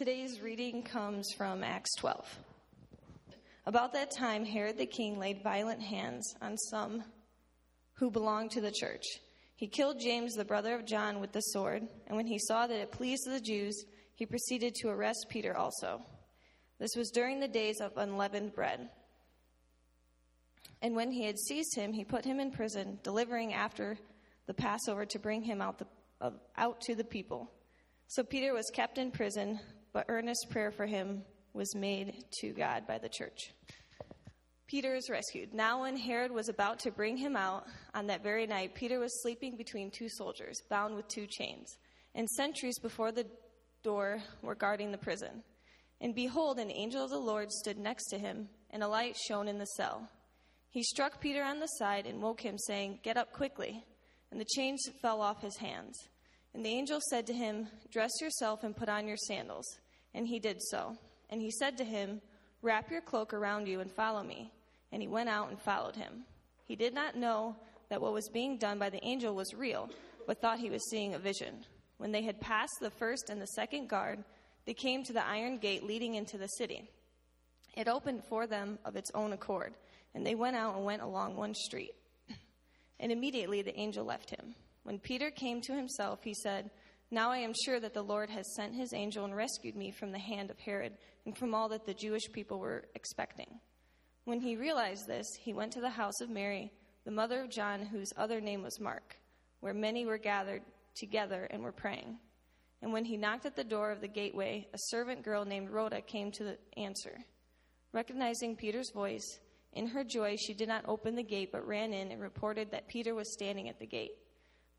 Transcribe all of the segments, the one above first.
Today's reading comes from Acts 12. About that time, Herod the king laid violent hands on some who belonged to the church. He killed James, the brother of John, with the sword, and when he saw that it pleased the Jews, he proceeded to arrest Peter also. This was during the days of unleavened bread. And when he had seized him, he put him in prison, delivering after the Passover to bring him out, the, out to the people. So Peter was kept in prison, but earnest prayer for him was made to God by the church. Peter is rescued. Now, when Herod was about to bring him out, on that very night, Peter was sleeping between two soldiers, bound with two chains, and sentries before the door were guarding the prison. And behold, an angel of the Lord stood next to him, and a light shone in the cell. He struck Peter on the side and woke him, saying, Get up quickly. And the chains fell off his hands. And the angel said to him, Dress yourself and put on your sandals. And he did so. And he said to him, Wrap your cloak around you and follow me. And he went out and followed him. He did not know that what was being done by the angel was real, but thought he was seeing a vision. When they had passed the first and the second guard, they came to the iron gate leading into the city. It opened for them of its own accord, and they went out and went along one street. And immediately the angel left him. When Peter came to himself, he said, Now I am sure that the Lord has sent his angel and rescued me from the hand of Herod and from all that the Jewish people were expecting. When he realized this, he went to the house of Mary, the mother of John, whose other name was Mark, where many were gathered together and were praying. And when he knocked at the door of the gateway, a servant girl named Rhoda came to answer. Recognizing Peter's voice, in her joy, she did not open the gate, but ran in and reported that Peter was standing at the gate.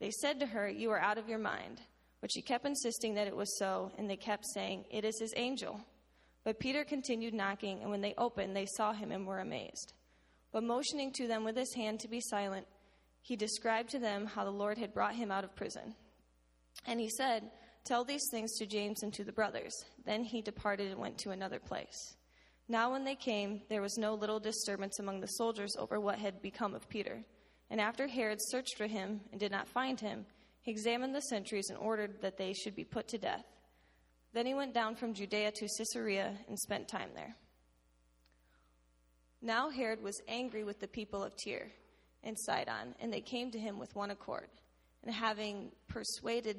They said to her, You are out of your mind. But she kept insisting that it was so, and they kept saying, It is his angel. But Peter continued knocking, and when they opened, they saw him and were amazed. But motioning to them with his hand to be silent, he described to them how the Lord had brought him out of prison. And he said, Tell these things to James and to the brothers. Then he departed and went to another place. Now, when they came, there was no little disturbance among the soldiers over what had become of Peter. And after Herod searched for him and did not find him, he examined the sentries and ordered that they should be put to death. Then he went down from Judea to Caesarea and spent time there. Now Herod was angry with the people of Tyre and Sidon, and they came to him with one accord. And having persuaded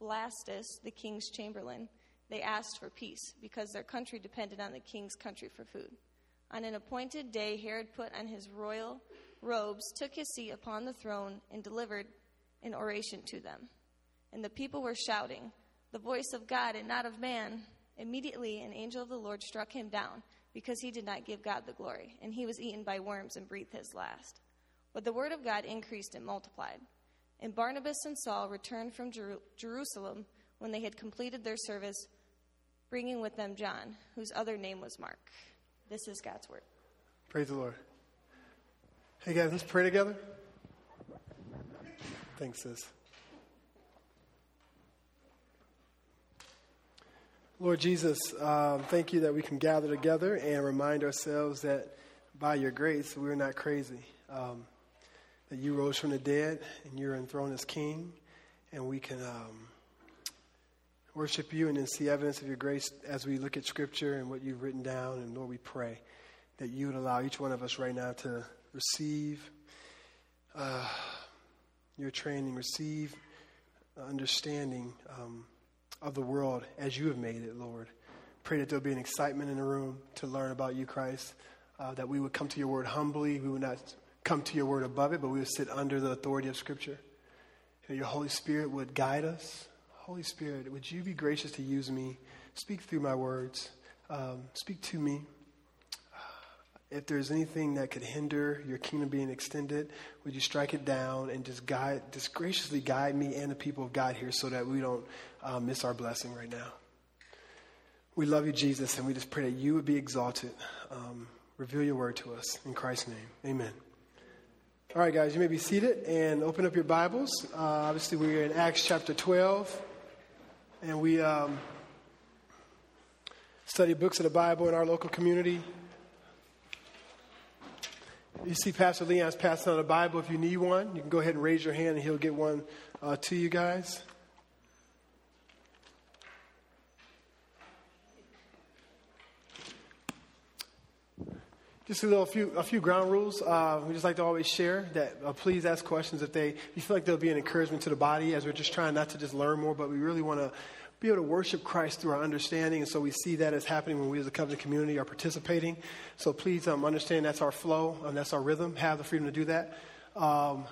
Blastus, the king's chamberlain, they asked for peace, because their country depended on the king's country for food. On an appointed day, Herod put on his royal robes, took his seat upon the throne, and delivered an oration to them. And the people were shouting, The voice of God and not of man. Immediately, an angel of the Lord struck him down, because he did not give God the glory, and he was eaten by worms and breathed his last. But the word of God increased and multiplied. And Barnabas and Saul returned from Jer- Jerusalem when they had completed their service, bringing with them John, whose other name was Mark. This is God's word. Praise the Lord. Hey guys, let's pray together. Thanks, sis. Lord Jesus, um, thank you that we can gather together and remind ourselves that by your grace we're not crazy. Um, that you rose from the dead and you're enthroned as King, and we can um, worship you and then see evidence of your grace as we look at Scripture and what you've written down. And Lord, we pray that you would allow each one of us right now to receive uh, your training, receive understanding um, of the world as you have made it, Lord. Pray that there'll be an excitement in the room to learn about you, Christ, uh, that we would come to your word humbly. We would not come to your word above it, but we would sit under the authority of Scripture. That your Holy Spirit would guide us. Holy Spirit, would you be gracious to use me? Speak through my words. Um, speak to me if there's anything that could hinder your kingdom being extended, would you strike it down and just guide, just graciously guide me and the people of God here so that we don't uh, miss our blessing right now. We love you, Jesus, and we just pray that you would be exalted. Um, reveal your word to us. In Christ's name, amen. All right, guys, you may be seated and open up your Bibles. Uh, obviously, we're in Acts chapter 12, and we um, study books of the Bible in our local community you see Pastor Leon's passing out a Bible. If you need one, you can go ahead and raise your hand and he'll get one uh, to you guys. Just a little few a few ground rules. Uh, we just like to always share that. Uh, please ask questions if they if you feel like they'll be an encouragement to the body as we're just trying not to just learn more, but we really want to be able to worship Christ through our understanding. And so we see that as happening when we as a covenant community are participating. So please um, understand that's our flow and that's our rhythm. Have the freedom to do that. Um,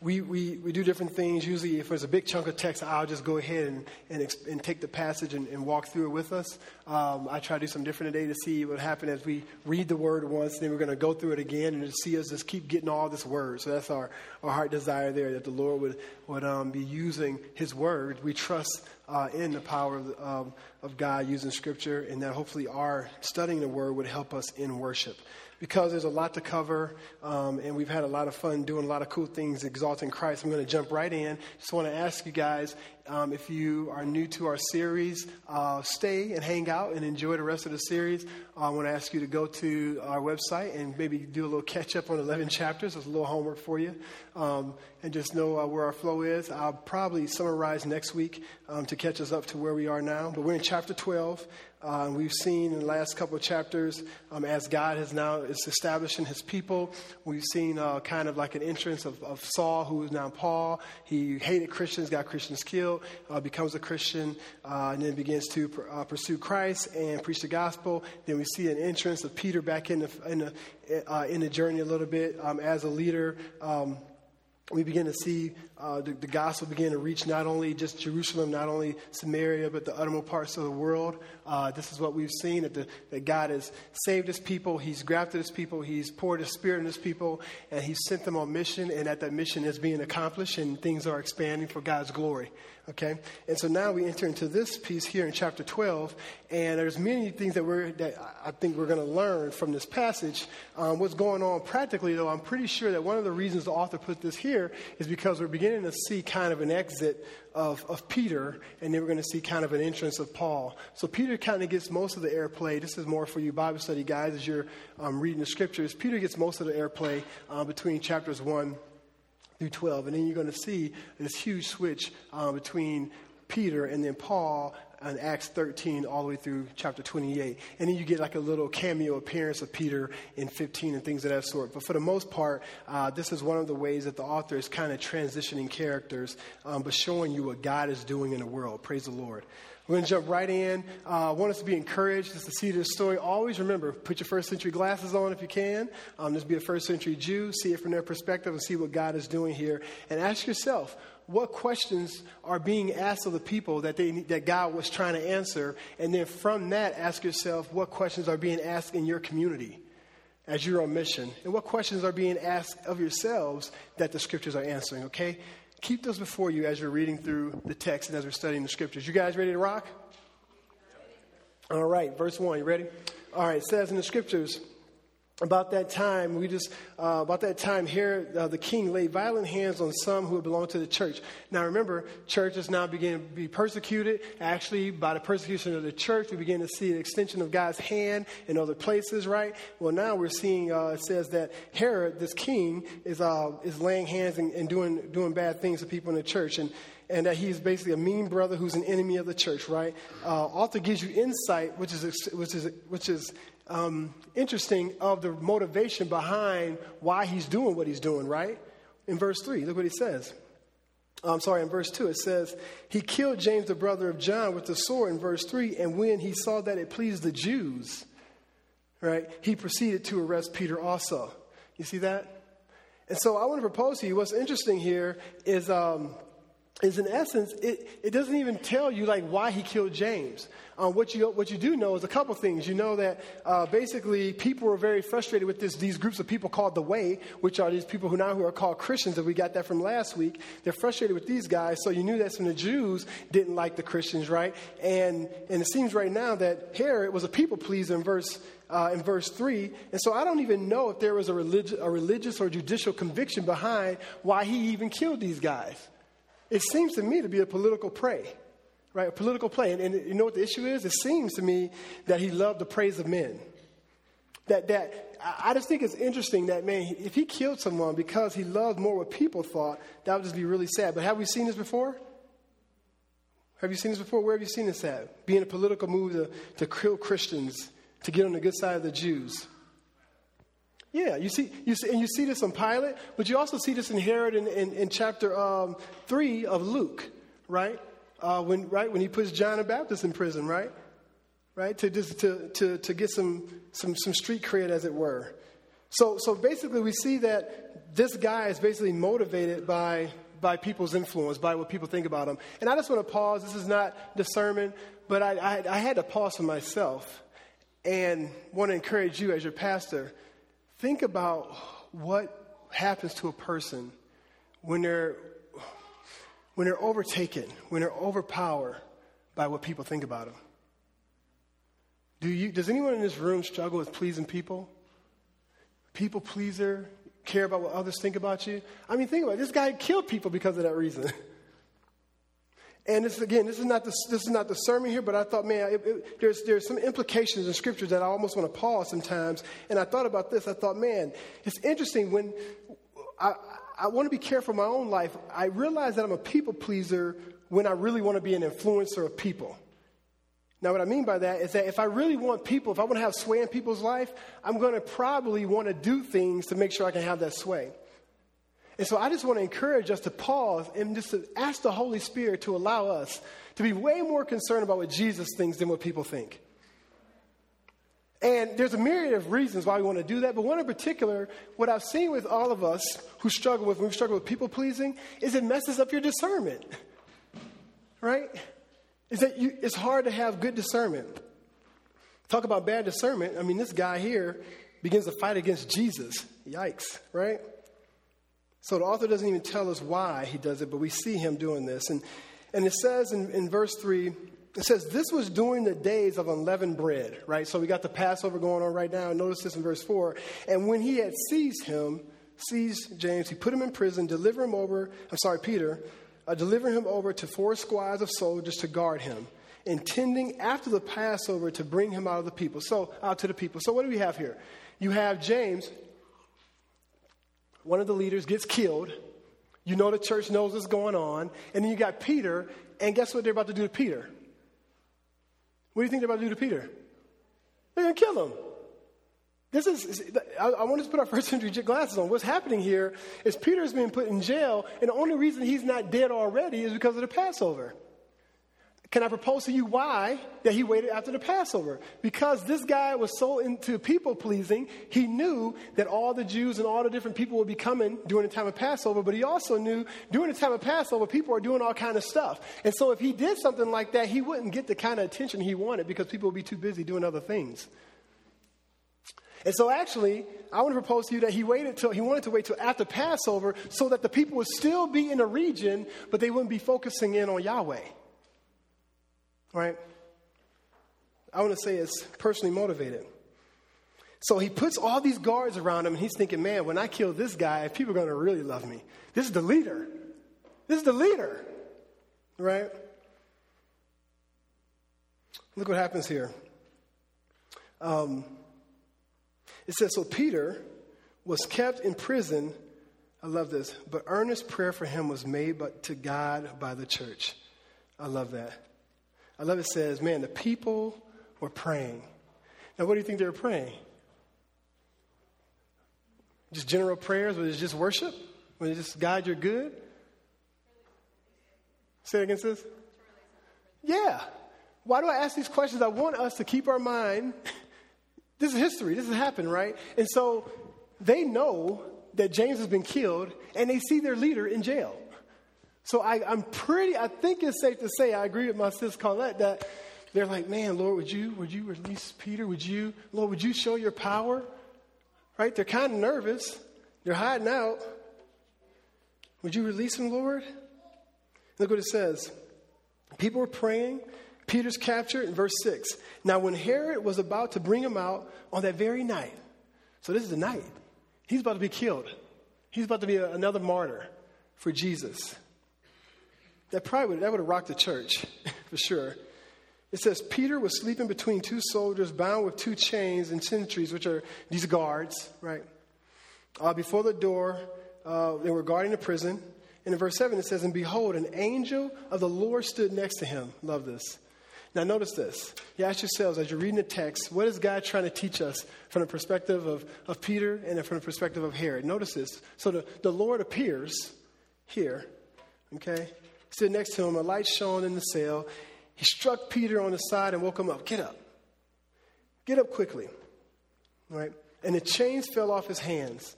we, we, we do different things. Usually, if there's a big chunk of text, I'll just go ahead and, and, and take the passage and, and, walk through it with us. Um, I try to do something different today to see what happens as we read the word once, then we're going to go through it again and to see us just keep getting all this word. So that's our, our heart desire there, that the Lord would, would um, be using his word. We trust uh, in the power of, um, of God using scripture, and that hopefully our studying the word would help us in worship because there's a lot to cover, um, and we've had a lot of fun doing a lot of cool things exalting Christ. I'm going to jump right in. Just want to ask you guys um, if you are new to our series, uh, stay and hang out and enjoy the rest of the series. I want to ask you to go to our website and maybe do a little catch up on 11 chapters. It's a little homework for you. Um, and just know uh, where our flow is. I'll probably summarize next week um, to catch us up to where we are now. But we're in chapter 12. Uh, we've seen in the last couple of chapters, um, as God has now is establishing his people, we've seen uh, kind of like an entrance of, of, Saul, who is now Paul. He hated Christians, got Christians killed, uh, becomes a Christian, uh, and then begins to pr- uh, pursue Christ and preach the gospel. Then we see an entrance of Peter back in the, in the, uh, in the journey a little bit um, as a leader. Um, we begin to see uh, the, the, gospel began to reach not only just Jerusalem, not only Samaria, but the uttermost parts of the world. Uh, this is what we've seen that, the, that God has saved his people, he's grafted his people, he's poured his spirit in his people, and he's sent them on mission, and that that mission is being accomplished, and things are expanding for God's glory. Okay, and so now we enter into this piece here in chapter 12, and there's many things that we're that I think we're going to learn from this passage. Um, what's going on practically, though, I'm pretty sure that one of the reasons the author put this here is because we're beginning to see kind of an exit of, of Peter, and then we're going to see kind of an entrance of Paul. So Peter kind of gets most of the airplay. This is more for you Bible study guys as you're um, reading the scriptures. Peter gets most of the airplay uh, between chapters 1 through 12. And then you're going to see this huge switch uh, between Peter and then Paul in Acts 13 all the way through chapter 28. And then you get like a little cameo appearance of Peter in 15 and things of that sort. But for the most part, uh, this is one of the ways that the author is kind of transitioning characters, um, but showing you what God is doing in the world. Praise the Lord. We're going to jump right in. Uh, I want us to be encouraged just to see this story. Always remember, put your first century glasses on if you can. Um, just be a first century Jew, see it from their perspective, and see what God is doing here. And ask yourself, what questions are being asked of the people that, they, that God was trying to answer? And then from that, ask yourself, what questions are being asked in your community? as you're on mission? And what questions are being asked of yourselves that the scriptures are answering, okay? keep those before you as you're reading through the text and as we're studying the scriptures. You guys ready to rock? All right, verse 1. You ready? All right, it says in the scriptures, about that time, we just, uh, about that time, Herod, uh, the king, laid violent hands on some who belonged to the church. Now remember, churches now begin to be persecuted. Actually, by the persecution of the church, we begin to see an extension of God's hand in other places, right? Well, now we're seeing, uh, it says that Herod, this king, is, uh, is laying hands and, and, doing, doing bad things to people in the church. And, and that he's basically a mean brother who's an enemy of the church, right? Uh, gives you insight, which is, which is, which is um, interesting of the motivation behind why he's doing what he's doing, right? In verse 3, look what he says. I'm sorry, in verse 2, it says, He killed James, the brother of John, with the sword in verse 3, and when he saw that it pleased the Jews, right, he proceeded to arrest Peter also. You see that? And so I want to propose to you what's interesting here is, um, is in essence, it, it doesn't even tell you like why he killed James. Um, what, you, what you do know is a couple things. You know that uh, basically people were very frustrated with this, these groups of people called the Way, which are these people who now who are called Christians, and we got that from last week. They're frustrated with these guys, so you knew that some of the Jews didn't like the Christians, right? And, and it seems right now that Herod was a people pleaser in verse uh, in verse 3. And so I don't even know if there was a, religi- a religious or judicial conviction behind why he even killed these guys. It seems to me to be a political prey right? A political play. And, and, you know what the issue is? It seems to me that he loved the praise of men. That, that I just think it's interesting that, man, if he killed someone because he loved more what people thought, that would just be really sad. But have we seen this before? Have you seen this before? Where have you seen this at? Being a political move to, to kill Christians, to get on the good side of the Jews. Yeah, you see, you see, and you see this in Pilate, but you also see this in Herod in, in, in chapter um, three of Luke, right? Uh, when right when he puts John the Baptist in prison, right? Right to just to, to, to get some, some some street cred, as it were. So so basically, we see that this guy is basically motivated by by people's influence, by what people think about him. And I just want to pause. This is not the sermon, but I, I, I had to pause for myself and want to encourage you as your pastor Think about what happens to a person when they're when they're overtaken, when they're overpowered by what people think about them. Do you, does anyone in this room struggle with pleasing people? People pleaser, care about what others think about you? I mean, think about it. This guy killed people because of that reason. And this again, this is not the, this is not the sermon here, but I thought, man, it, it, there's there's some implications in scriptures that I almost want to pause sometimes. And I thought about this. I thought, man, it's interesting when I I want to be careful in my own life. I realize that I'm a people pleaser when I really want to be an influencer of people. Now, what I mean by that is that if I really want people, if I want to have sway in people's life, I'm going to probably want to do things to make sure I can have that sway. And so I just want to encourage us to pause and just to ask the Holy Spirit to allow us to be way more concerned about what Jesus thinks than what people think. And there's a myriad of reasons why we want to do that, but one in particular, what I've seen with all of us who struggle with, we struggle with people pleasing, is it messes up your discernment. Right? Is that you, it's hard to have good discernment. Talk about bad discernment. I mean, this guy here begins to fight against Jesus. Yikes, right? So the author doesn't even tell us why he does it, but we see him doing this. And, and it says in, in verse 3, it says, This was during the days of unleavened bread, right? So we got the Passover going on right now. Notice this in verse 4. And when he had seized him, seized James, he put him in prison, deliver him over, I'm sorry, Peter, uh, delivering him over to four squads of soldiers to guard him, intending after the Passover to bring him out of the people. So, out to the people. So what do we have here? You have James, one of the leaders gets killed. You know the church knows what's going on. And then you got Peter, and guess what they're about to do to Peter? What do you think they're about to do to Peter? They're going to kill him. This is, I, want us to put our first century glasses on. What's happening here is Peter's being put in jail, and the only reason he's not dead already is because of the Passover. Can I propose to you why that he waited after the Passover? Because this guy was so into people pleasing, he knew that all the Jews and all the different people would be coming during the time of Passover, but he also knew during the time of Passover, people are doing all kind of stuff. And so if he did something like that, he wouldn't get the kind of attention he wanted because people would be too busy doing other things. And so actually, I want to propose to you that he waited till he wanted to wait till after Passover so that the people would still be in the region, but they wouldn't be focusing in on Yahweh right? I want to say it's personally motivated. So he puts all these guards around him, and he's thinking, man, when I kill this guy, people are going to really love me. This is the leader. This is the leader, right? Look what happens here. Um, it says, So Peter was kept in prison. I love this. But earnest prayer for him was made to God by the church. I love that. I love it says, man, the people were praying. Now, what do you think they were praying? Just general prayers? Was it just worship? Was it just, God, you're good? Say it again, sis. Yeah. Why do I ask these questions? I want us to keep our mind. this is history. This has happened, right? And so they know that James has been killed, and they see their leader in jail. So I, am pretty, I think it's safe to say, I agree with my sister Colette that they're like, man, Lord, would you, would you release Peter? Would you, Lord, would you show your power? Right? They're kind of nervous. They're hiding out. Would you release him, Lord? Look what it says. People were praying. Peter's captured in verse 6. Now, when Herod was about to bring him out on that very night, so this is the night, he's about to be killed. He's about to be a, another martyr for Jesus. That probably would, that would have rocked the church for sure. It says Peter was sleeping between two soldiers bound with two chains and sentries, which are these guards, right? Uh, before the door, uh, they were guarding the prison. And in verse 7, it says, And behold, an angel of the Lord stood next to him. Love this. Now, notice this. You ask yourselves as you're reading the text, what is God trying to teach us from the perspective of, of Peter and from the perspective of Herod? Notice this. So the, the Lord appears here, okay? Sitting next to him, a light shone in the cell. He struck Peter on the side and woke him up. Get up. Get up quickly. Right? And the chains fell off his hands.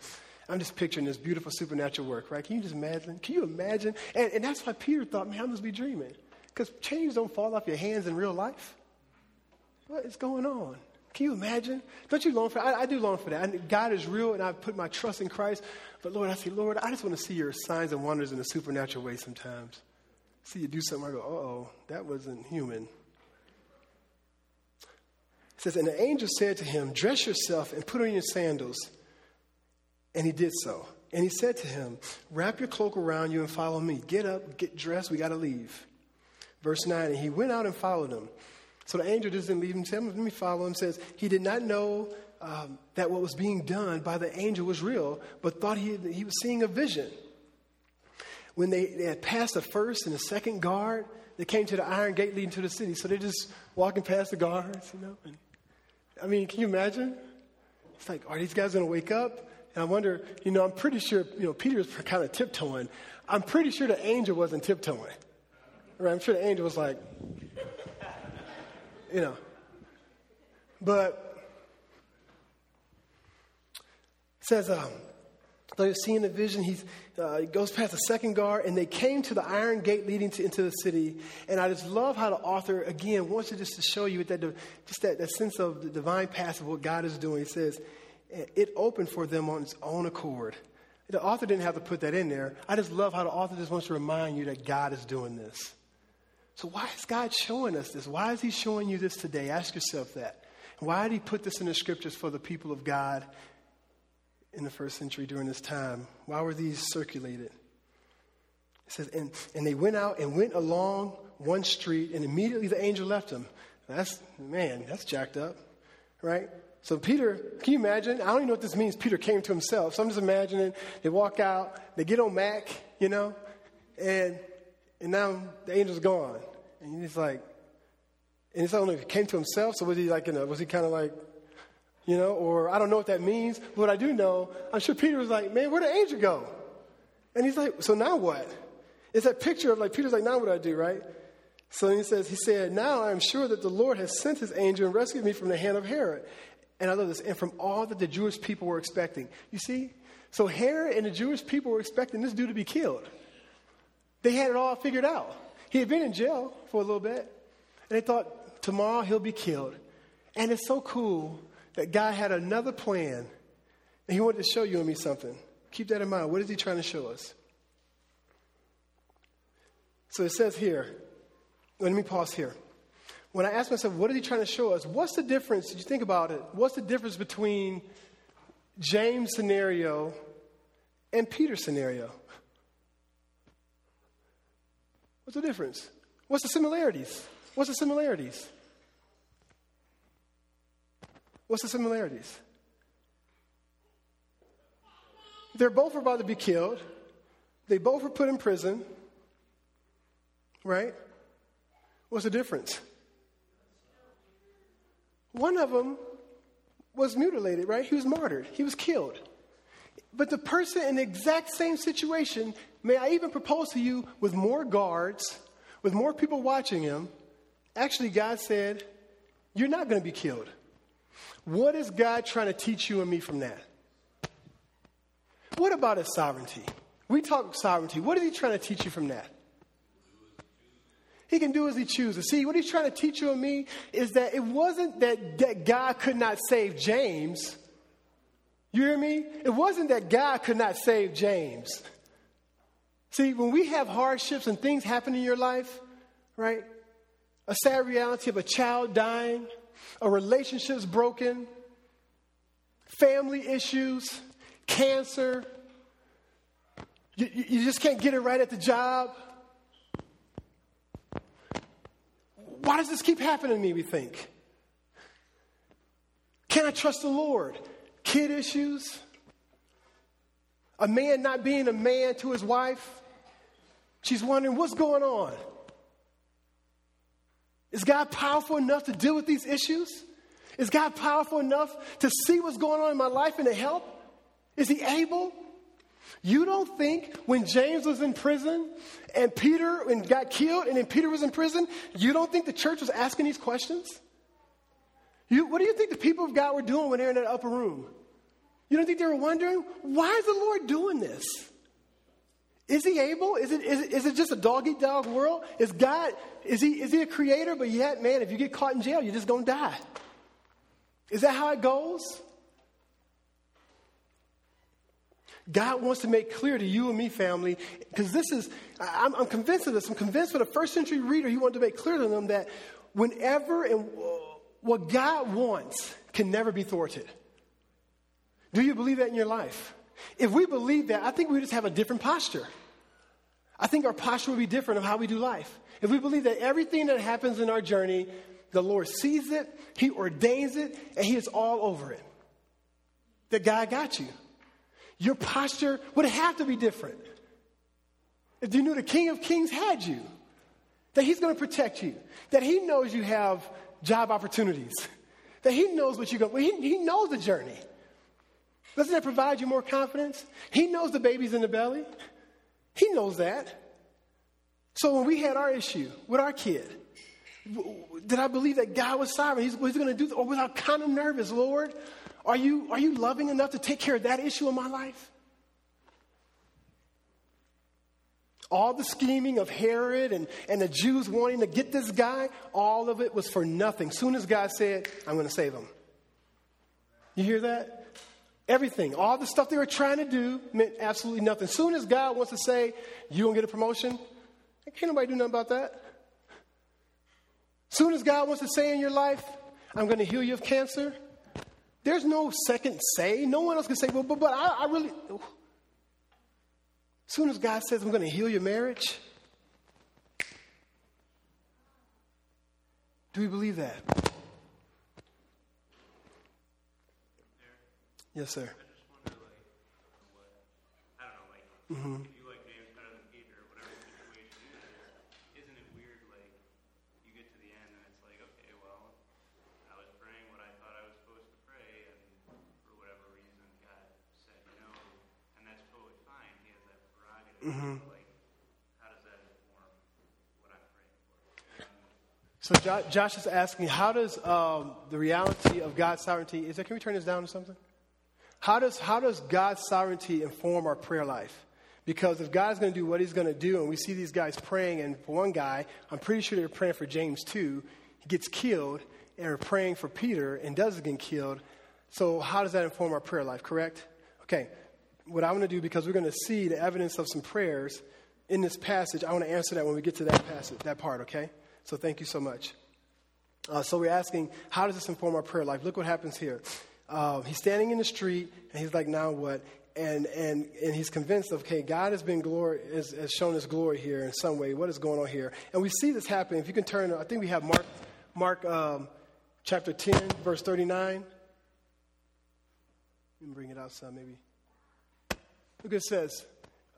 I'm just picturing this beautiful supernatural work, right? Can you just imagine? Can you imagine? And, and that's why Peter thought, man, I must be dreaming. Because chains don't fall off your hands in real life. What is going on? Can you imagine? Don't you long for I, I do long for that. I, God is real and I put my trust in Christ. But Lord, I say, Lord, I just want to see your signs and wonders in a supernatural way sometimes. See you do something, I go, oh, that wasn't human. It says, And the angel said to him, Dress yourself and put on your sandals. And he did so. And he said to him, Wrap your cloak around you and follow me. Get up, get dressed, we got to leave. Verse 9, and he went out and followed him. So the angel doesn't leave him, him, let me follow him. Says he did not know um, that what was being done by the angel was real, but thought he, he was seeing a vision. When they, they had passed the first and the second guard, they came to the iron gate leading to the city. So they're just walking past the guards, you know. And, I mean, can you imagine? It's like, are these guys going to wake up? And I wonder, you know, I'm pretty sure, you know, Peter's kind of tiptoeing. I'm pretty sure the angel wasn't tiptoeing. Right? I'm sure the angel was like, you know. But says, um, he's seeing the vision, uh, he goes past the second guard, and they came to the iron gate leading to, into the city. And I just love how the author, again, wants to just to show you that just that, that sense of the divine path of what God is doing. He says, it opened for them on its own accord. The author didn't have to put that in there. I just love how the author just wants to remind you that God is doing this. So, why is God showing us this? Why is He showing you this today? Ask yourself that. Why did He put this in the scriptures for the people of God in the first century during this time? Why were these circulated? It says, and, and they went out and went along one street, and immediately the angel left them. That's, man, that's jacked up, right? So Peter, can you imagine? I don't even know what this means. Peter came to himself. So I'm just imagining they walk out, they get on Mac, you know, and and now the angel's gone. And he's like, and it's only came to himself. So was he like, you know, was he kind of like, you know, or I don't know what that means. But what I do know, I'm sure Peter was like, man, where'd the angel go? And he's like, so now what? It's that picture of like, Peter's like, now what do I do, right? So he says, he said, now I am sure that the Lord has sent his angel and rescued me from the hand of Herod. And I love this, and from all that the Jewish people were expecting. You see? So Herod and the Jewish people were expecting this dude to be killed. They had it all figured out. He had been in jail for a little bit, and they thought, tomorrow he'll be killed. And it's so cool that God had another plan, and he wanted to show you and me something. Keep that in mind. What is he trying to show us? So it says here, let me pause here. When I ask myself, what is he trying to show us? What's the difference? Did you think about it? What's the difference between James' scenario and Peter's scenario? What's the difference? What's the similarities? What's the similarities? What's the similarities? They're both about to be killed. They both were put in prison. Right? What's the difference? One of them was mutilated, right? He was martyred. He was killed. But the person in the exact same situation May I even propose to you with more guards, with more people watching him? Actually, God said, You're not going to be killed. What is God trying to teach you and me from that? What about his sovereignty? We talk sovereignty. What is he trying to teach you from that? He can do as he chooses. See, what he's trying to teach you and me is that it wasn't that, that God could not save James. You hear me? It wasn't that God could not save James. See, when we have hardships and things happen in your life, right? A sad reality of a child dying, a relationship's broken, family issues, cancer, you, you just can't get it right at the job. Why does this keep happening to me, we think? Can I trust the Lord? Kid issues, a man not being a man to his wife, She's wondering what's going on. Is God powerful enough to deal with these issues? Is God powerful enough to see what's going on in my life and to help? Is He able? You don't think when James was in prison and Peter and got killed and then Peter was in prison, you don't think the church was asking these questions? You, what do you think the people of God were doing when they were in that upper room? You don't think they were wondering, why is the Lord doing this? Is he able? Is it, is it, is it just a dog eat dog world? Is God, is he, is he a creator, but yet, man, if you get caught in jail, you're just going to die? Is that how it goes? God wants to make clear to you and me, family, because this is, I'm, I'm, convinced of this. I'm convinced for the first century reader, he wanted to make clear to them that whenever and what God wants can never be thwarted. Do you believe that in your life? If we believe that, I think we just have a different posture. I think our posture would be different of how we do life. If we believe that everything that happens in our journey, the Lord sees it, He ordains it, and He is all over it. That God got you. Your posture would have to be different. If you knew the King of Kings had you, that He's going to protect you, that He knows you have job opportunities, that He knows what you're going he, he knows the journey. Doesn't that provide you more confidence? He knows the baby's in the belly. He knows that. So when we had our issue with our kid, did I believe that God was sovereign? He's, he's going to do, or was I kind of nervous, Lord? Are you, are you loving enough to take care of that issue in my life? All the scheming of Herod and, and the Jews wanting to get this guy, all of it was for nothing. Soon as God said, I'm going to save him. You hear that? Everything, all the stuff they were trying to do meant absolutely nothing. As soon as God wants to say, you gonna get a promotion, can't nobody do nothing about that. As soon as God wants to say in your life, I'm gonna heal you of cancer, there's no second say. No one else can say, well, but, but I, I really. As soon as God says, I'm gonna heal your marriage, do we believe that? Yes, sir. I just wonder, like, what, I don't know, like, mm-hmm. if you like James better than Peter, or whatever the situation is, isn't it weird, like, you get to the end and it's like, okay, well, I was praying what I thought I was supposed to pray, and for whatever reason, God said no, and that's totally fine. He has that prerogative. Mm-hmm. Like, how does that inform what I'm praying for? So Josh is asking, how does um, the reality of God's sovereignty, is there, can we turn this down to something? How does, how does God's sovereignty inform our prayer life? Because if God's going to do what he's going to do, and we see these guys praying, and for one guy, I'm pretty sure they're praying for James too, he gets killed, and we're praying for Peter and doesn't get killed. So, how does that inform our prayer life, correct? Okay, what I want to do, because we're going to see the evidence of some prayers in this passage, I want to answer that when we get to that passage, that part, okay? So, thank you so much. Uh, so, we're asking, how does this inform our prayer life? Look what happens here. Uh, he's standing in the street, and he's like, now what? And, and, and he's convinced of, okay, God has been glory, has, has shown his glory here in some way. What is going on here? And we see this happen. If you can turn, I think we have Mark, Mark um, chapter 10, verse 39. Let me bring it out some, maybe. Look, it says,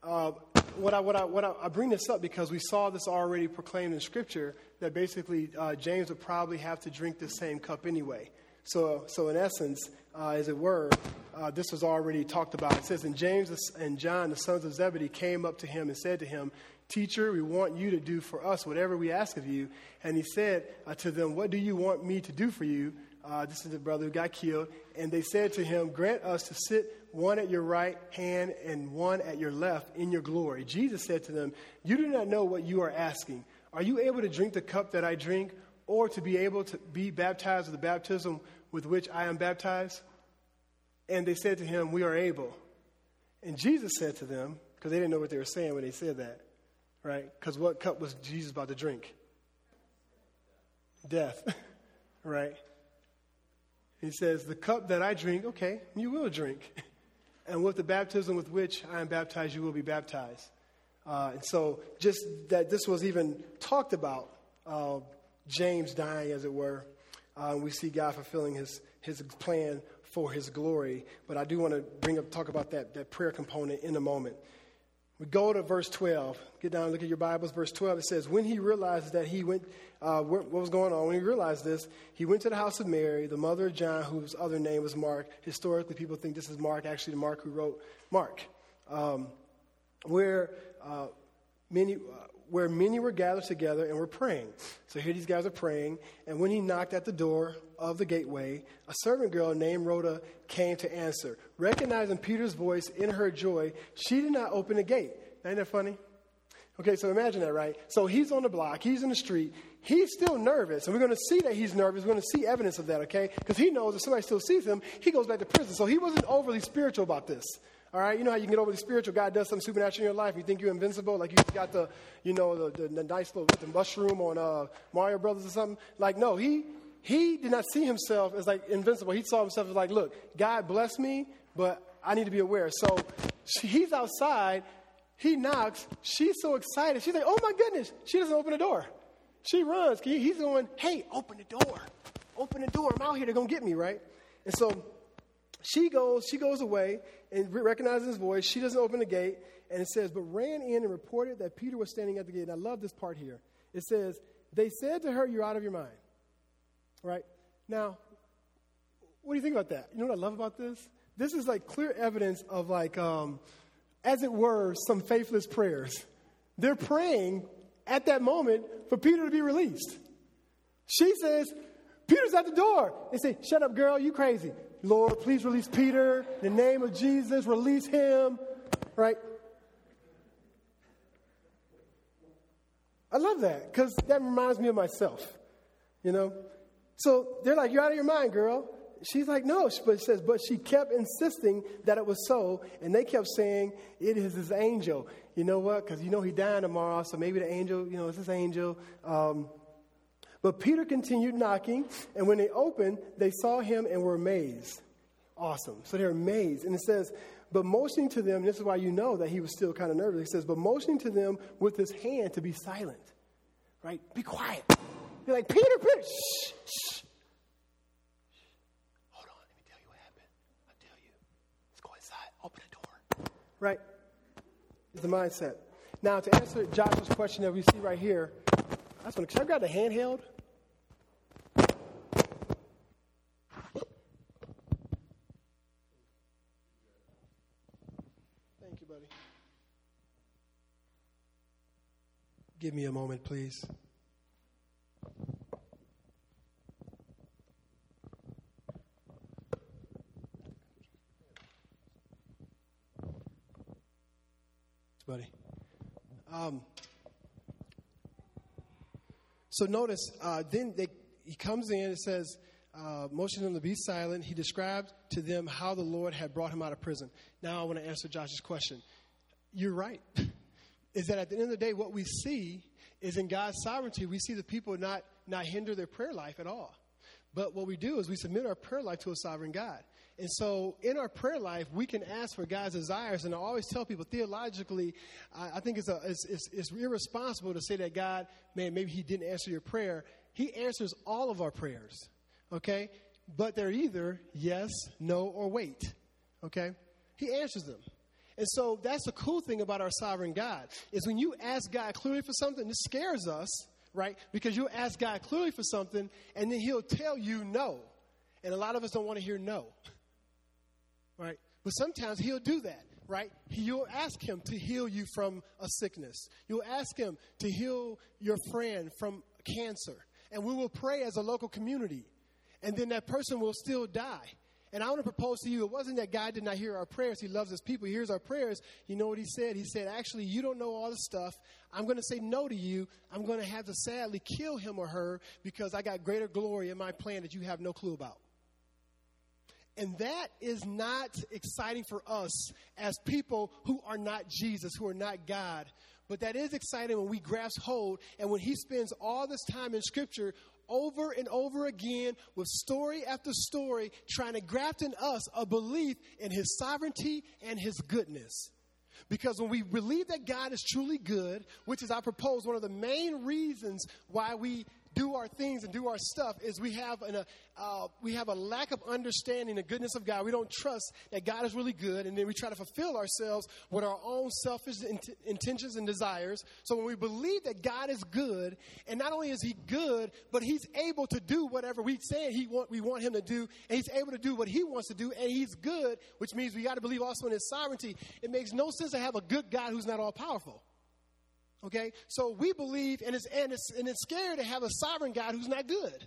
uh, what I, what I, what I, I, bring this up because we saw this already proclaimed in Scripture that basically uh, James would probably have to drink the same cup anyway. So, so in essence, uh, as it were, uh, this was already talked about. It says, And James and John, the sons of Zebedee, came up to him and said to him, Teacher, we want you to do for us whatever we ask of you. And he said uh, to them, What do you want me to do for you? Uh, this is the brother who got killed. And they said to him, Grant us to sit one at your right hand and one at your left in your glory. Jesus said to them, You do not know what you are asking. Are you able to drink the cup that I drink, or to be able to be baptized with the baptism with which I am baptized? And they said to him, We are able. And Jesus said to them, because they didn't know what they were saying when they said that, right? Because what cup was Jesus about to drink? Death, right? He says, The cup that I drink, okay, you will drink. And with the baptism with which I am baptized, you will be baptized. Uh, and so, just that this was even talked about, uh, James dying, as it were, uh, we see God fulfilling his, his plan for his glory. But I do want to bring up, talk about that, that prayer component in a moment. We go to verse 12. Get down and look at your Bibles. Verse 12, it says, When he realized that he went, uh, what was going on, when he realized this, he went to the house of Mary, the mother of John, whose other name was Mark. Historically, people think this is Mark, actually, the Mark who wrote Mark, um, where, uh, many, uh, where many were gathered together and were praying. So here these guys are praying, and when he knocked at the door of the gateway, a servant girl named Rhoda came to answer. Recognizing Peter's voice in her joy, she did not open the gate. Ain't that funny? Okay, so imagine that, right? So he's on the block, he's in the street, he's still nervous, and we're going to see that he's nervous. We're going to see evidence of that, okay? Because he knows if somebody still sees him, he goes back to prison. So he wasn't overly spiritual about this. All right, you know how you can get overly spiritual. God does something supernatural in your life. You think you're invincible, like you got the, you know, the, the, the nice little the mushroom on uh, Mario Brothers or something. Like, no, he he did not see himself as like invincible. He saw himself as like, look, God bless me, but I need to be aware. So she, he's outside. He knocks. She's so excited. She's like, oh my goodness. She doesn't open the door. She runs. He's going, hey, open the door. Open the door. I'm out here. They're going to get me, right? And so she goes, she goes away and recognizes his voice. She doesn't open the gate. And it says, but ran in and reported that Peter was standing at the gate. And I love this part here. It says, they said to her, you're out of your mind. Right? Now, what do you think about that? You know what I love about this? This is like clear evidence of like, um, as it were, some faithless prayers. They're praying at that moment for Peter to be released. She says, Peter's at the door. They say, Shut up, girl, you crazy. Lord, please release Peter. In the name of Jesus, release him. Right? I love that because that reminds me of myself. You know? So they're like, You're out of your mind, girl. She's like, No, but it says, but she kept insisting that it was so, and they kept saying, It is his angel. You know what? Because you know he dying tomorrow, so maybe the angel, you know, it's his angel. Um, but Peter continued knocking, and when they opened, they saw him and were amazed. Awesome. So they're amazed. And it says, but motioning to them, this is why you know that he was still kind of nervous. He says, but motioning to them with his hand to be silent. Right? Be quiet. Be like, Peter, Peter, shh, shh. Hold on, let me tell you what happened. I'll tell you. Let's go inside. Open the door. Right? It's the mindset. Now, to answer Joshua's question that we see right here, Want to, should I grab the handheld? Thank you, buddy. Give me a moment, please. buddy. Um, so notice, uh, then they, he comes in, and says, uh, motioning them to be silent. He described to them how the Lord had brought him out of prison. Now I want to answer Josh's question. You're right. is that at the end of the day, what we see is in God's sovereignty, we see the people not, not hinder their prayer life at all. But what we do is we submit our prayer life to a sovereign God. And so in our prayer life, we can ask for God's desires. And I always tell people theologically, I, I think it's, a, it's, it's, it's, irresponsible to say that God, man, maybe He didn't answer your prayer. He answers all of our prayers, okay? But they're either yes, no, or wait, okay? He answers them. And so that's the cool thing about our sovereign God is when you ask God clearly for something, this scares us, right? Because you ask God clearly for something, and then He'll tell you no. And a lot of us don't want to hear no right? But sometimes he'll do that, right? You'll ask him to heal you from a sickness. You'll ask him to heal your friend from cancer. And we will pray as a local community. And then that person will still die. And I want to propose to you, it wasn't that God did not hear our prayers. He loves his people. He hears our prayers. You know what he said? He said, actually, you don't know all the stuff. I'm going to say no to you. I'm going to have to sadly kill him or her because I got greater glory in my plan that you have no clue about. And that is not exciting for us as people who are not Jesus, who are not God. But that is exciting when we grasp hold and when he spends all this time in Scripture over and over again with story after story trying to graft in us a belief in his sovereignty and his goodness. Because when we believe that God is truly good, which is, I propose, one of the main reasons why we do our things and do our stuff is we have an, uh, we have a lack of understanding the goodness of God. We don't trust that God is really good, and then we try to fulfill ourselves with our own selfish int- intentions and desires. So when we believe that God is good, and not only is He good, but He's able to do whatever we say He want, we want Him to do, and He's able to do what He wants to do, and He's good, which means we got to believe also in His sovereignty. It makes no sense to have a good God who's not all powerful. Okay? So we believe, and it's, and, it's, and it's scary to have a sovereign God who's not good.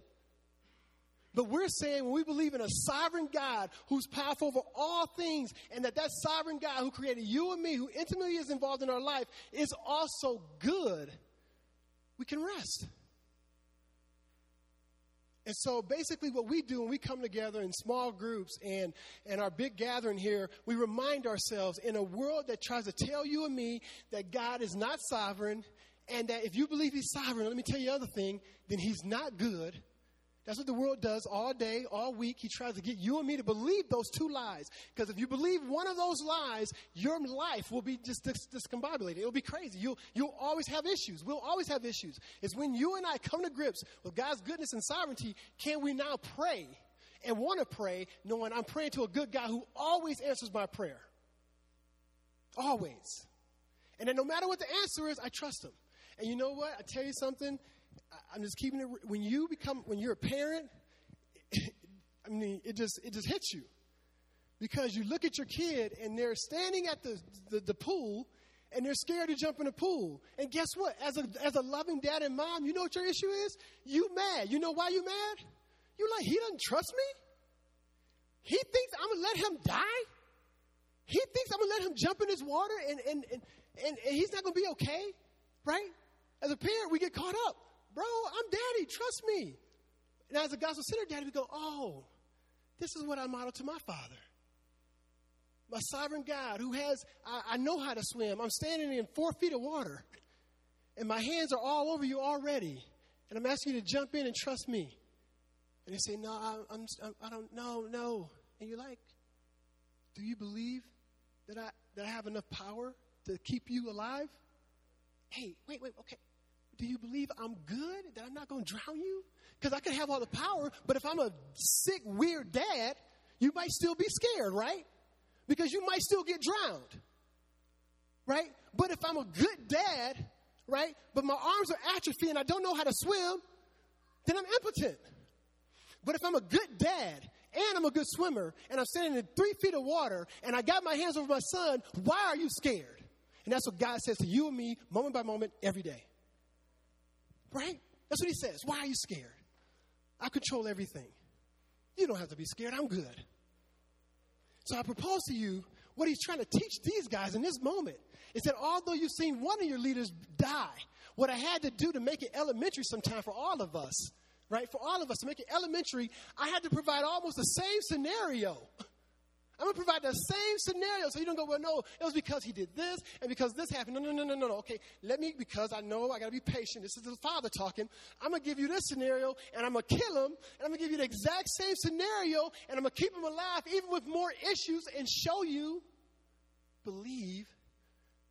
But we're saying when we believe in a sovereign God who's powerful over all things, and that that sovereign God who created you and me, who intimately is involved in our life, is also good, we can rest. And so basically, what we do when we come together in small groups and, and our big gathering here, we remind ourselves in a world that tries to tell you and me that God is not sovereign, and that if you believe He's sovereign, let me tell you the other thing, then He's not good that's what the world does all day, all week. He tries to get you and me to believe those two lies. Because if you believe one of those lies, your life will be just dis- discombobulated. It'll be crazy. You'll, you'll always have issues. We'll always have issues. It's when you and I come to grips with God's goodness and sovereignty, can we now pray and want to pray knowing I'm praying to a good God who always answers my prayer? Always. And then no matter what the answer is, I trust him. And you know what? I tell you something I'm just keeping it. When you become, when you're a parent, I mean, it just it just hits you because you look at your kid and they're standing at the, the, the pool and they're scared to jump in the pool. And guess what? As a as a loving dad and mom, you know what your issue is? You mad. You know why you mad? You're like, he doesn't trust me. He thinks I'm gonna let him die. He thinks I'm gonna let him jump in this water and and and, and, and he's not gonna be okay, right? As a parent, we get caught up. Bro, I'm daddy. Trust me. And as a gospel center daddy, we go, oh, this is what I model to my father. My sovereign God who has, I, I know how to swim. I'm standing in four feet of water. And my hands are all over you already. And I'm asking you to jump in and trust me. And you say, no, I, I'm, I don't, no, no. And you're like, do you believe that I, that I have enough power to keep you alive? Hey, wait, wait, okay. Do you believe I'm good? That I'm not going to drown you? Because I can have all the power, but if I'm a sick, weird dad, you might still be scared, right? Because you might still get drowned, right? But if I'm a good dad, right, but my arms are atrophy and I don't know how to swim, then I'm impotent. But if I'm a good dad and I'm a good swimmer and I'm standing in three feet of water and I got my hands over my son, why are you scared? And that's what God says to you and me, moment by moment, every day. Right? That's what he says. Why are you scared? I control everything. You don't have to be scared. I'm good. So I propose to you what he's trying to teach these guys in this moment is that although you've seen one of your leaders die, what I had to do to make it elementary sometime for all of us, right? For all of us to make it elementary, I had to provide almost the same scenario I'm going to provide the same scenario so you don't go, well, no, it was because he did this and because this happened. No, no, no, no, no, no. Okay, let me, because I know I got to be patient. This is the father talking. I'm going to give you this scenario and I'm going to kill him and I'm going to give you the exact same scenario and I'm going to keep him alive even with more issues and show you, believe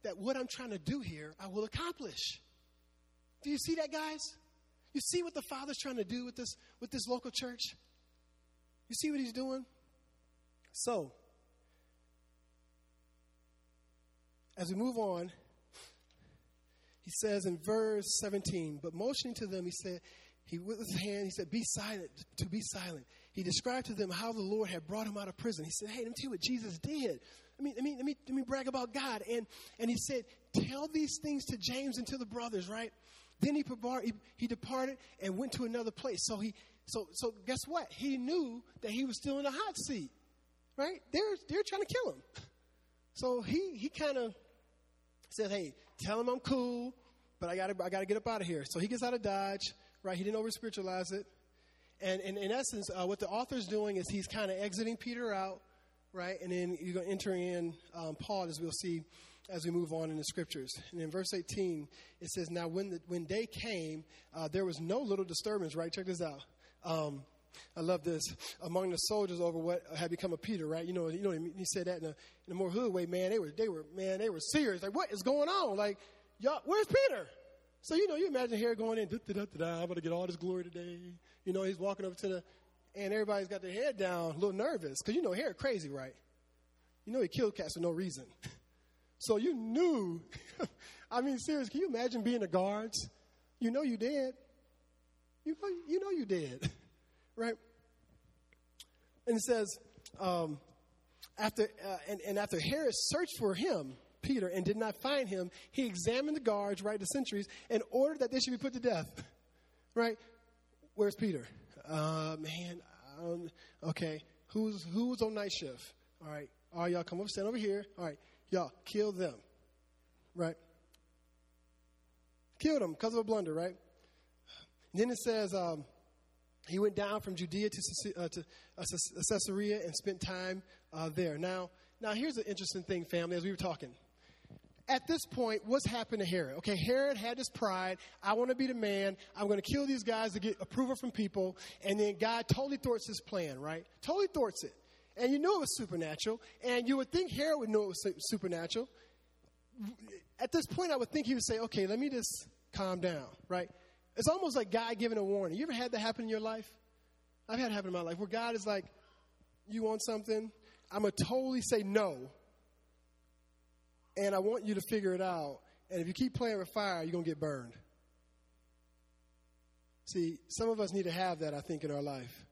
that what I'm trying to do here, I will accomplish. Do you see that, guys? You see what the father's trying to do with this, with this local church? You see what he's doing? So, as we move on, he says in verse 17, but motioning to them, he said, he with his hand, he said, Be silent, to be silent. He described to them how the Lord had brought him out of prison. He said, Hey, let me tell you what Jesus did. Let me, let me, let me, let me brag about God. And, and he said, Tell these things to James and to the brothers, right? Then he, he, he departed and went to another place. So he, so, so guess what? He knew that he was still in the hot seat right? They're, they're trying to kill him. So he, he kind of says, hey, tell him I'm cool, but I got I gotta get up out of here. So he gets out of Dodge, right? He didn't over spiritualize it. And, and in essence, uh, what the author's doing is he's kind of exiting Peter out, right? And then you're going to enter in um, Paul, as we'll see as we move on in the scriptures. And in verse 18, it says, Now when, the, when day came, uh, there was no little disturbance, right? Check this out. Um, I love this. Among the soldiers over what had become a Peter, right? You know, you know, he said that in a, in a more hood way. Man, they were, they were, man, they were serious. Like, what is going on? Like, y'all, where's Peter? So, you know, you imagine Herod going in, da da da da. I'm going to get all this glory today. You know, he's walking over to the, and everybody's got their head down, a little nervous. Because, you know, Herod crazy, right? You know, he killed cats for no reason. So you knew. I mean, seriously, can you imagine being the guards? You know you did. You know you, know you dead, right? And it says, um, after uh, and, and after Herod searched for him, Peter, and did not find him, he examined the guards, right, the sentries, and ordered that they should be put to death. Right? Where's Peter? Uh, man, um, okay. Who's who's on night shift? All right. All right, y'all come up, stand over here. All right, y'all kill them. Right? Killed them because of a blunder, right? And then it says um, he went down from Judea to, uh, to uh, Caesarea and spent time uh, there. Now, now here's an interesting thing, family, as we were talking. At this point, what's happened to Herod? Okay, Herod had this pride. I want to be the man. I'm going to kill these guys to get approval from people. And then God totally thwarts his plan, right? Totally thwarts it. And you know it was supernatural. And you would think Herod would know it was supernatural. At this point, I would think he would say, okay, let me just calm down, right? It's almost like God giving a warning. You ever had that happen in your life? I've had it happen in my life where God is like, you want something? I'm going to totally say no. And I want you to figure it out. And if you keep playing with fire, you're going to get burned. See, some of us need to have that, I think, in our life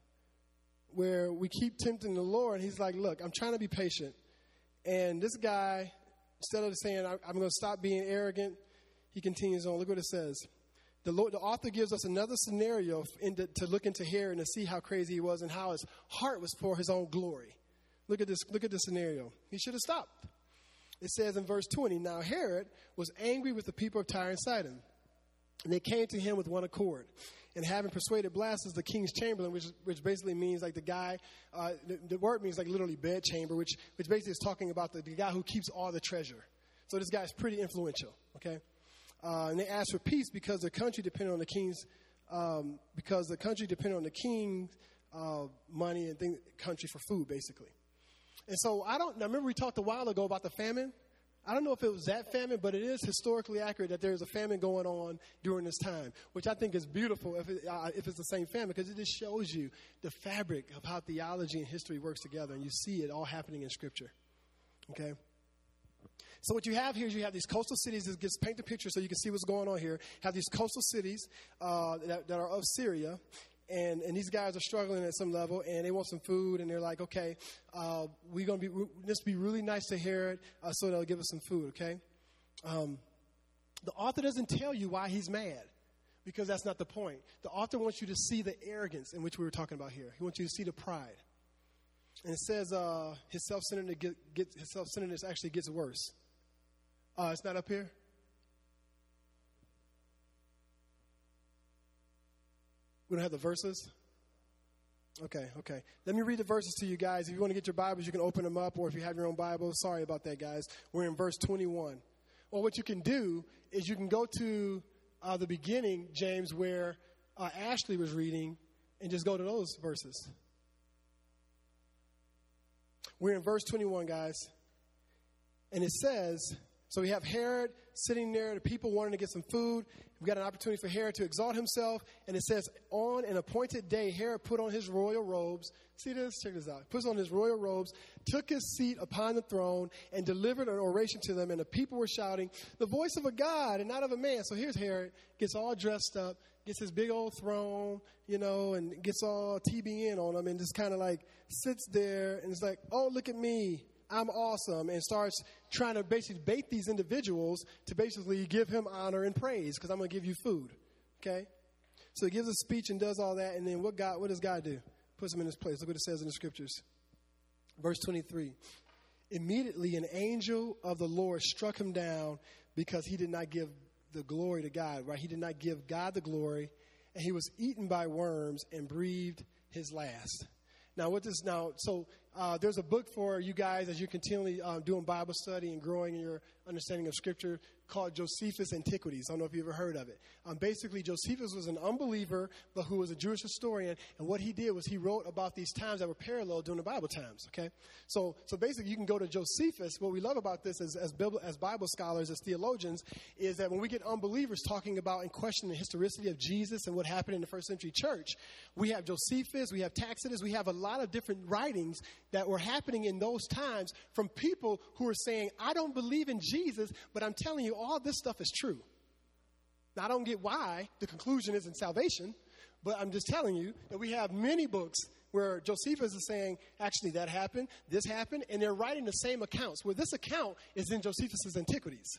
where we keep tempting the Lord. and He's like, Look, I'm trying to be patient. And this guy, instead of saying, I'm going to stop being arrogant, he continues on. Look what it says. The, Lord, the author gives us another scenario the, to look into here and to see how crazy he was and how his heart was for his own glory. Look at this, look at this scenario. He should have stopped. It says in verse 20 Now Herod was angry with the people of Tyre and Sidon, and they came to him with one accord and having persuaded Blastus, the king's chamberlain, which, which basically means like the guy, uh, the, the, word means like literally bed chamber, which, which basically is talking about the, the guy who keeps all the treasure. So this guy's pretty influential, okay? Uh, and they asked for peace because the country depended on the king's, um, because the country depended on the king's uh, money and thing, country for food, basically. And so I don't, I remember we talked a while ago about the famine. I don't know if it was that famine, but it is historically accurate that there's a famine going on during this time, which I think is beautiful if, it, uh, if it's the same famine because it just shows you the fabric of how theology and history works together, and you see it all happening in Scripture. Okay? So what you have here is you have these coastal cities. This gets paint the picture so you can see what's going on here. Have these coastal cities uh, that, that, are of Syria, and, and these guys are struggling at some level and they want some food and they're like okay uh, we're to be this be really nice to herod uh, so they'll give us some food okay um, the author doesn't tell you why he's mad because that's not the point the author wants you to see the arrogance in which we were talking about here he wants you to see the pride and it says uh, his self-centeredness actually gets worse uh, it's not up here We don't have the verses? Okay, okay. Let me read the verses to you guys. If you want to get your Bibles, you can open them up, or if you have your own Bible, sorry about that, guys. We're in verse 21. Or what you can do is you can go to uh, the beginning, James, where uh, Ashley was reading, and just go to those verses. We're in verse 21, guys. And it says, so we have Herod sitting there, the people wanting to get some food. We've got an opportunity for Herod to exalt himself. And it says, on an appointed day, Herod put on his royal robes. See this? Check this out. Puts on his royal robes, took his seat upon the throne, and delivered an oration to them. And the people were shouting, the voice of a God and not of a man. So here's Herod, gets all dressed up, gets his big old throne, you know, and gets all TBN on him, and just kind of like sits there and is like, oh, look at me. I'm awesome, and starts trying to basically bait these individuals to basically give him honor and praise because I'm going to give you food. Okay? So he gives a speech and does all that, and then what God? What does God do? Puts him in his place. Look what it says in the scriptures. Verse 23. Immediately, an angel of the Lord struck him down because he did not give the glory to God. Right? He did not give God the glory, and he was eaten by worms and breathed his last. Now, what this now? So uh, there's a book for you guys as you're continually uh, doing Bible study and growing in your understanding of Scripture called Josephus Antiquities. I don't know if you've ever heard of it. Um, basically, Josephus was an unbeliever, but who was a Jewish historian. And what he did was he wrote about these times that were parallel during the Bible times. Okay, so so basically, you can go to Josephus. What we love about this as as Bible, as Bible scholars, as theologians, is that when we get unbelievers talking about and questioning the historicity of Jesus and what happened in the first century church, we have Josephus, we have Tacitus, we have a lot of different writings that were happening in those times from people who are saying, I don't believe in Jesus, but I'm telling you, all this stuff is true. Now, I don't get why the conclusion isn't salvation, but I'm just telling you that we have many books where Josephus is saying, actually, that happened, this happened, and they're writing the same accounts. Well, this account is in Josephus's Antiquities.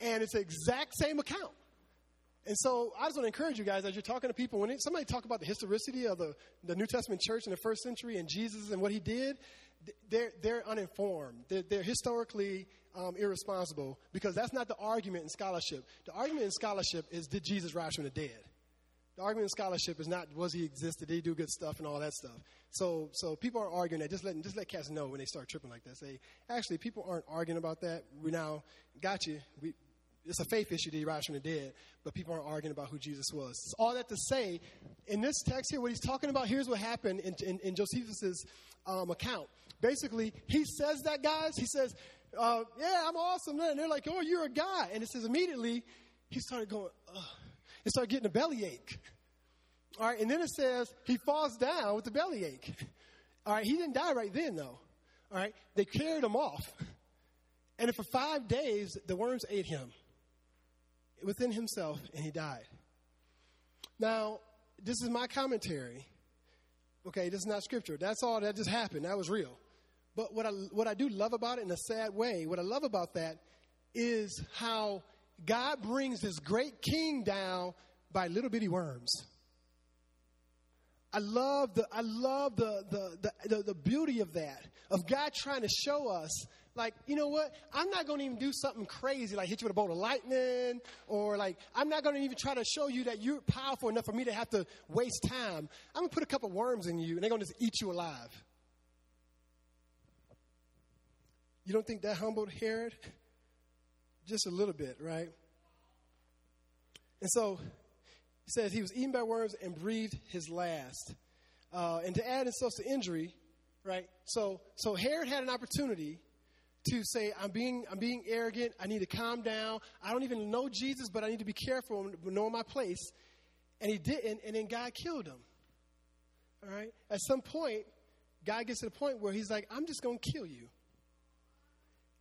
And it's the exact same account. And so I just want to encourage you guys as you're talking to people, when somebody talk about the historicity of the, the New Testament church in the first century and Jesus and what he did, they're, they're uninformed. They're, they're historically um, irresponsible because that's not the argument in scholarship. The argument in scholarship is did Jesus rise from the dead? The argument in scholarship is not was he existed, did he do good stuff and all that stuff. So so people aren't arguing that. Just let just let cats know when they start tripping like that. Say actually people aren't arguing about that. We now got you. We it's a faith issue that he rise from the dead, but people aren't arguing about who Jesus was. It's All that to say, in this text here, what he's talking about, here's what happened in, in, in Josephus's um, account. Basically, he says that, guys, he says, uh, yeah, I'm awesome. And they're like, oh, you're a guy. And it says immediately, he started going, Ugh. He started getting a bellyache. All right, and then it says he falls down with the bellyache. All right, he didn't die right then, though. All right, they carried him off. And for five days, the worms ate him within himself, and he died. Now, this is my commentary. Okay, this is not scripture. That's all that just happened. That was real. But what I, what I do love about it in a sad way, what I love about that is how God brings this great king down by little bitty worms. I love the I love the the, the, the beauty of that, of God trying to show us like, you know what? I'm not going to even do something crazy like hit you with a bolt of lightning or like, I'm not going to even try to show you that you're powerful enough for me to have to waste time. I'm going to put a couple worms in you and they're going to just eat you alive. You don't think that humbled Herod? Just a little bit, right? And so says he was eaten by worms and breathed his last. Uh, and to add insult to injury, right? So, so Herod had an opportunity to say, I'm being, I'm being arrogant. I need to calm down. I don't even know Jesus, but I need to be careful and know my place. And he didn't, and then God killed him. All right? At some point, God gets to the point where he's like, I'm just going to kill you.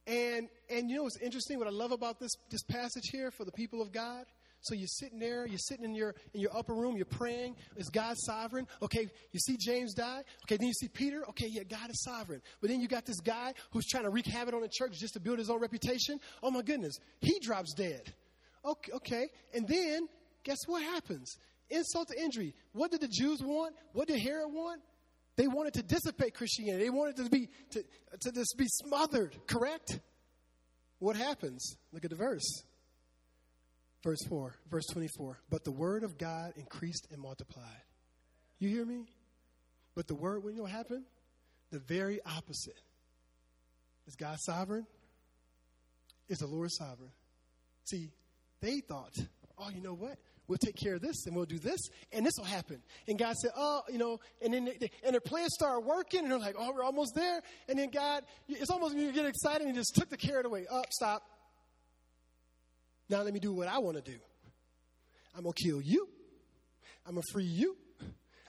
And, and you know what's interesting? What I love about this, this passage here for the people of God? So you're sitting there, you're sitting in your in your upper room, you're praying. Is God sovereign? Okay, you see James die. Okay, then you see Peter. Okay, yeah, God is sovereign. But then you got this guy who's trying to wreak havoc on the church just to build his own reputation. Oh my goodness, he drops dead. Okay, okay, and then guess what happens? Insult to injury. What did the Jews want? What did Herod want? They wanted to dissipate Christianity. They wanted to be to, to just be smothered. Correct? What happens? Look at the verse. Verse 4, verse 24. But the word of God increased and multiplied. You hear me? But the word, you know happened? The very opposite. Is God sovereign? Is the Lord sovereign? See, they thought, oh, you know what? We'll take care of this and we'll do this and this will happen. And God said, oh, you know, and then they, and their plans started working and they're like, oh, we're almost there. And then God, it's almost you get excited and just took the carrot away. Up, oh, stop. Now let me do what I want to do. I'm going to kill you. I'm going to free you.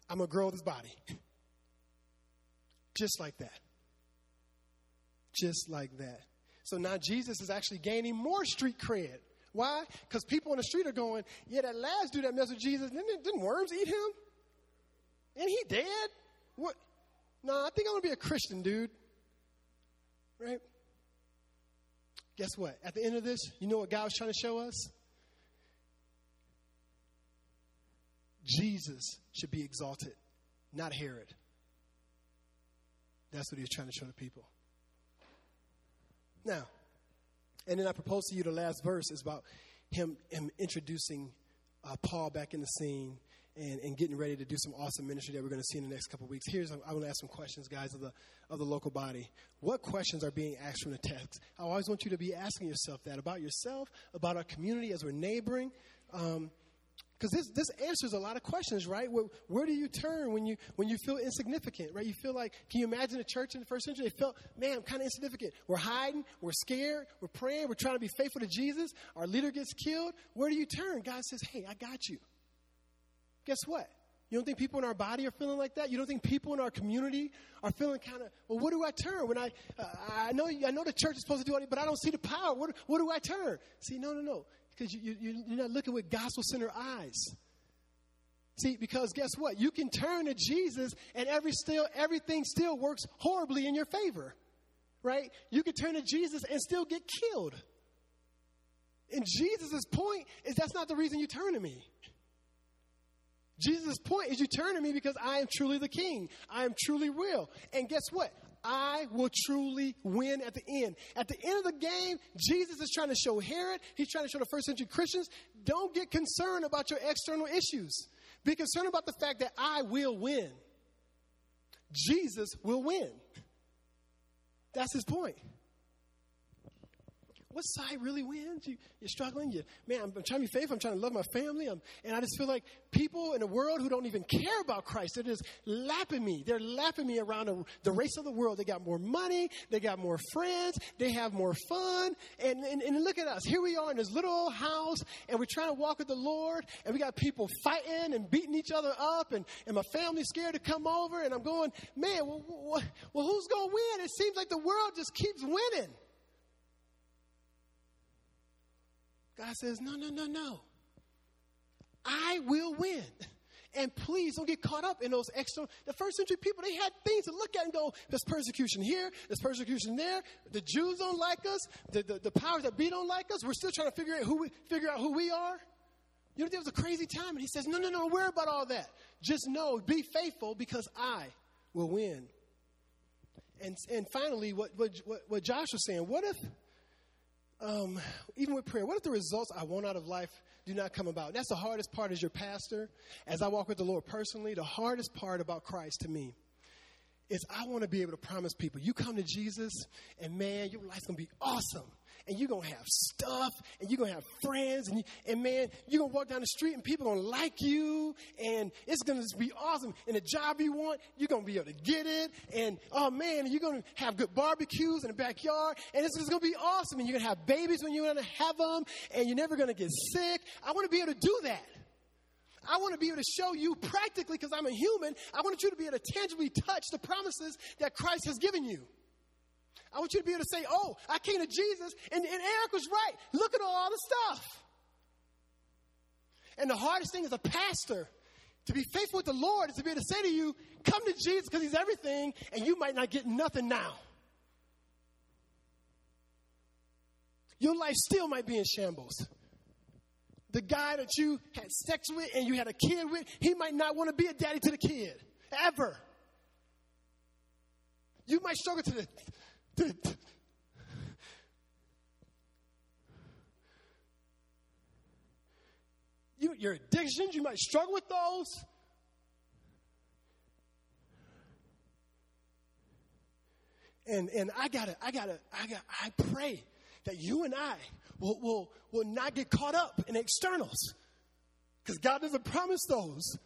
I'm going to grow this body. Just like that. Just like that. So now Jesus is actually gaining more street cred. Why? Because people on the street are going, yeah, that last dude that messed with Jesus, didn't, didn't worms eat him? And he dead? What? No, I think I'm going to be a Christian, dude. Right? Guess what? At the end of this, you know what God was trying to show us? Jesus should be exalted, not Herod. That's what he was trying to show the people. Now, and then I propose to you the last verse is about him, him introducing uh, Paul back in the scene and, and getting ready to do some awesome ministry that we're going to see in the next couple weeks. Here's, I'm going to ask some questions, guys, of the, of the local body. What questions are being asked from the text? I always want you to be asking yourself that about yourself, about our community as we're neighboring. Um, because this, this answers a lot of questions, right? Where, where do you turn when you when you feel insignificant, right? You feel like, can you imagine a church in the first century? They felt, man, I'm kind of insignificant. We're hiding, we're scared, we're praying, we're trying to be faithful to Jesus. Our leader gets killed. Where do you turn? God says, hey, I got you. Guess what? You don't think people in our body are feeling like that? You don't think people in our community are feeling kind of, well, what do I turn? When I, uh, I know, I know the church is supposed to do all but I don't see the power. What, where do I turn? See, no, no, no because you, you, you're not looking with gospel centered eyes. See, because guess what? You can turn to Jesus and every still, everything still works horribly in your favor, right? You can turn to Jesus and still get killed. And Jesus' point is that's not the reason you turn to me. Jesus' point is you turn to me because I am truly the king. I am truly real. And guess what? I will truly win at the end. At the end of the game, Jesus is trying to show Herod, he's trying to show the first century Christians, don't get concerned about your external issues. Be concerned about the fact that I will win. Jesus will win. That's his point what side really wins? You, are struggling. You, man, I'm, I'm, trying to be faithful. I'm trying to love my family. I'm, and I just feel like people in the world who don't even care about Christ, they're just lapping me. They're lapping me around the, the race of the world. They got more money. They got more friends. They have more fun. And, and, and look at us. Here we are in this little old house, and we're trying to walk with the Lord, and we got people fighting and beating each other up, and, and my family's scared to come over, and I'm going, man, well, well, well who's going to win? It seems like the world just keeps winning. God says, No, no, no, no. I will win. And please don't get caught up in those external. The first century people, they had things to look at and go, there's persecution here, there's persecution there. The Jews don't like us. The, the, the powers that be don't like us. We're still trying to figure out who we, figure out who we are. You know, there was a crazy time. And he says, no, no, no, don't worry about all that. Just know, be faithful because I will win. And, and finally, what, what, what Josh was saying, what if um, even with prayer, what if the results I want out of life do not come about? That's the hardest part as your pastor. As I walk with the Lord personally, the hardest part about Christ to me is I want to be able to promise people, you come to Jesus, and man, your life's going to be awesome and you're going to have stuff and you're going to have friends and, you, and man, you're going to walk down the street and people are going to like you and it's going to be awesome. And the job you want, you're going to be able to get it. And oh man, you're going to have good barbecues in the backyard and it's, going to be awesome. And you're going to have babies when you're going to have them and you're never going to get sick. I want to be able to do that. I want to be able to show you practically, because I'm a human, I want you to be able to tangibly touch the promises that Christ has given you. I want you to be able to say, oh, I came to Jesus, and, and Eric was right. Look at all the stuff. And the hardest thing as a pastor to be faithful with the Lord is to be able to say to you, come to Jesus because he's everything, and you might not get nothing now. Your life still might be in shambles. The guy that you had sex with and you had a kid with, he might not want to be a daddy to the kid, ever. You might struggle to the you, your addictions, you might struggle with those. And, and I gotta, I gotta, I gotta, I pray that you and I will, will, will not get caught up in externals. Because God doesn't promise those.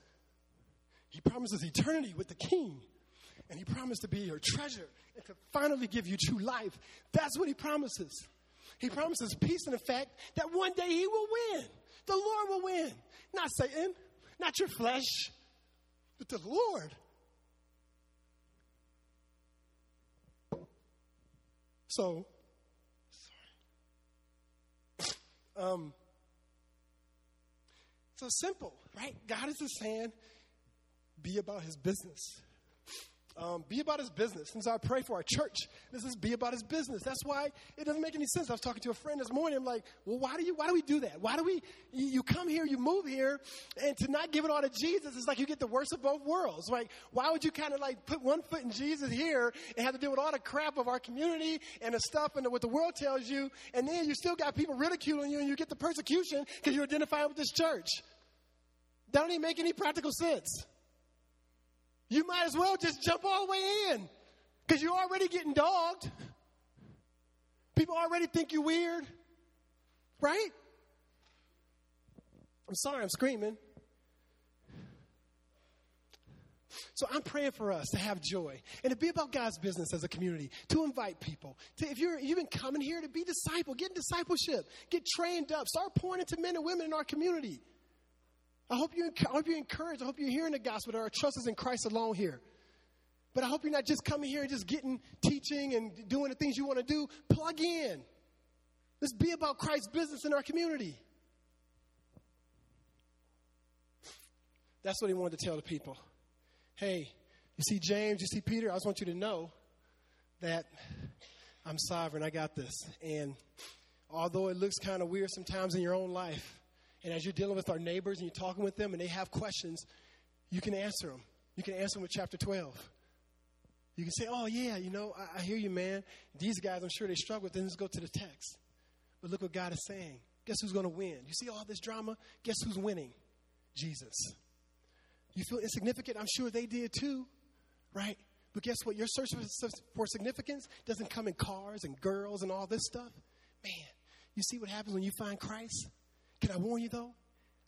He promises eternity with the King. And He promised to be your treasure and to finally give you true life. That's what he promises. He promises peace in the fact that one day he will win. The Lord will win. Not Satan, not your flesh, but the Lord. So, sorry. Um, so simple, right? God is just saying, be about his business. Um, be about his business. So I pray for our church. This is be about his business. That's why it doesn't make any sense. I was talking to a friend this morning. I'm like, well, why do you, why do we do that? Why do we, you, you come here, you move here, and to not give it all to Jesus is like you get the worst of both worlds. Like, why would you kind of like put one foot in Jesus here and have to deal with all the crap of our community and the stuff and the, what the world tells you, and then you still got people ridiculing you and you get the persecution because you're identifying with this church. That don't even make any practical sense. You might as well just jump all the way in because you're already getting dogged. People already think you're weird, right? I'm sorry, I'm screaming. So I'm praying for us to have joy and to be about God's business as a community, to invite people. To, if you're you've been coming here to be disciple, get in discipleship, get trained up, start pointing to men and women in our community. I hope you I hope you're encouraged. I hope you're hearing the gospel that our trust is in Christ alone here. But I hope you're not just coming here and just getting teaching and doing the things you want to do. Plug in. Let's be about Christ's business in our community. That's what he wanted to tell the people. Hey, you see James, you see Peter, I just want you to know that I'm sovereign. I got this. And although it looks kind of weird sometimes in your own life, and as you're dealing with our neighbors and you're talking with them and they have questions, you can answer them. You can answer them with chapter 12. You can say, oh, yeah, you know, I, I hear you, man. These guys, I'm sure they struggle with this. Let's go to the text. But look what God is saying. Guess who's going to win? You see all this drama? Guess who's winning? Jesus. You feel insignificant? I'm sure they did too, right? But guess what? Your search for significance doesn't come in cars and girls and all this stuff. Man, you see what happens when you find Christ? Can I warn you though?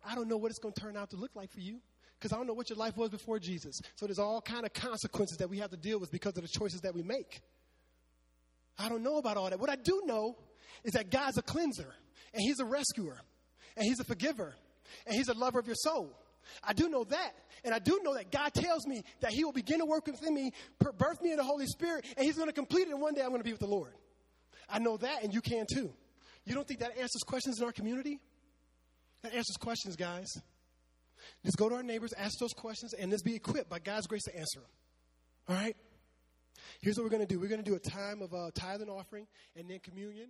I don't know what it's going to turn out to look like for you because I don't know what your life was before Jesus. So there's all kind of consequences that we have to deal with because of the choices that we make. I don't know about all that. What I do know is that God's a cleanser and he's a rescuer and he's a forgiver and he's a lover of your soul. I do know that. And I do know that God tells me that He will begin to work within me, birth me in the Holy Spirit, and He's going to complete it, and one day I'm going to be with the Lord. I know that, and you can too. You don't think that answers questions in our community? That answers questions, guys. Just go to our neighbors, ask those questions, and let's be equipped by God's grace to answer them. All right? Here's what we're going to do we're going to do a time of uh, tithe and offering and then communion.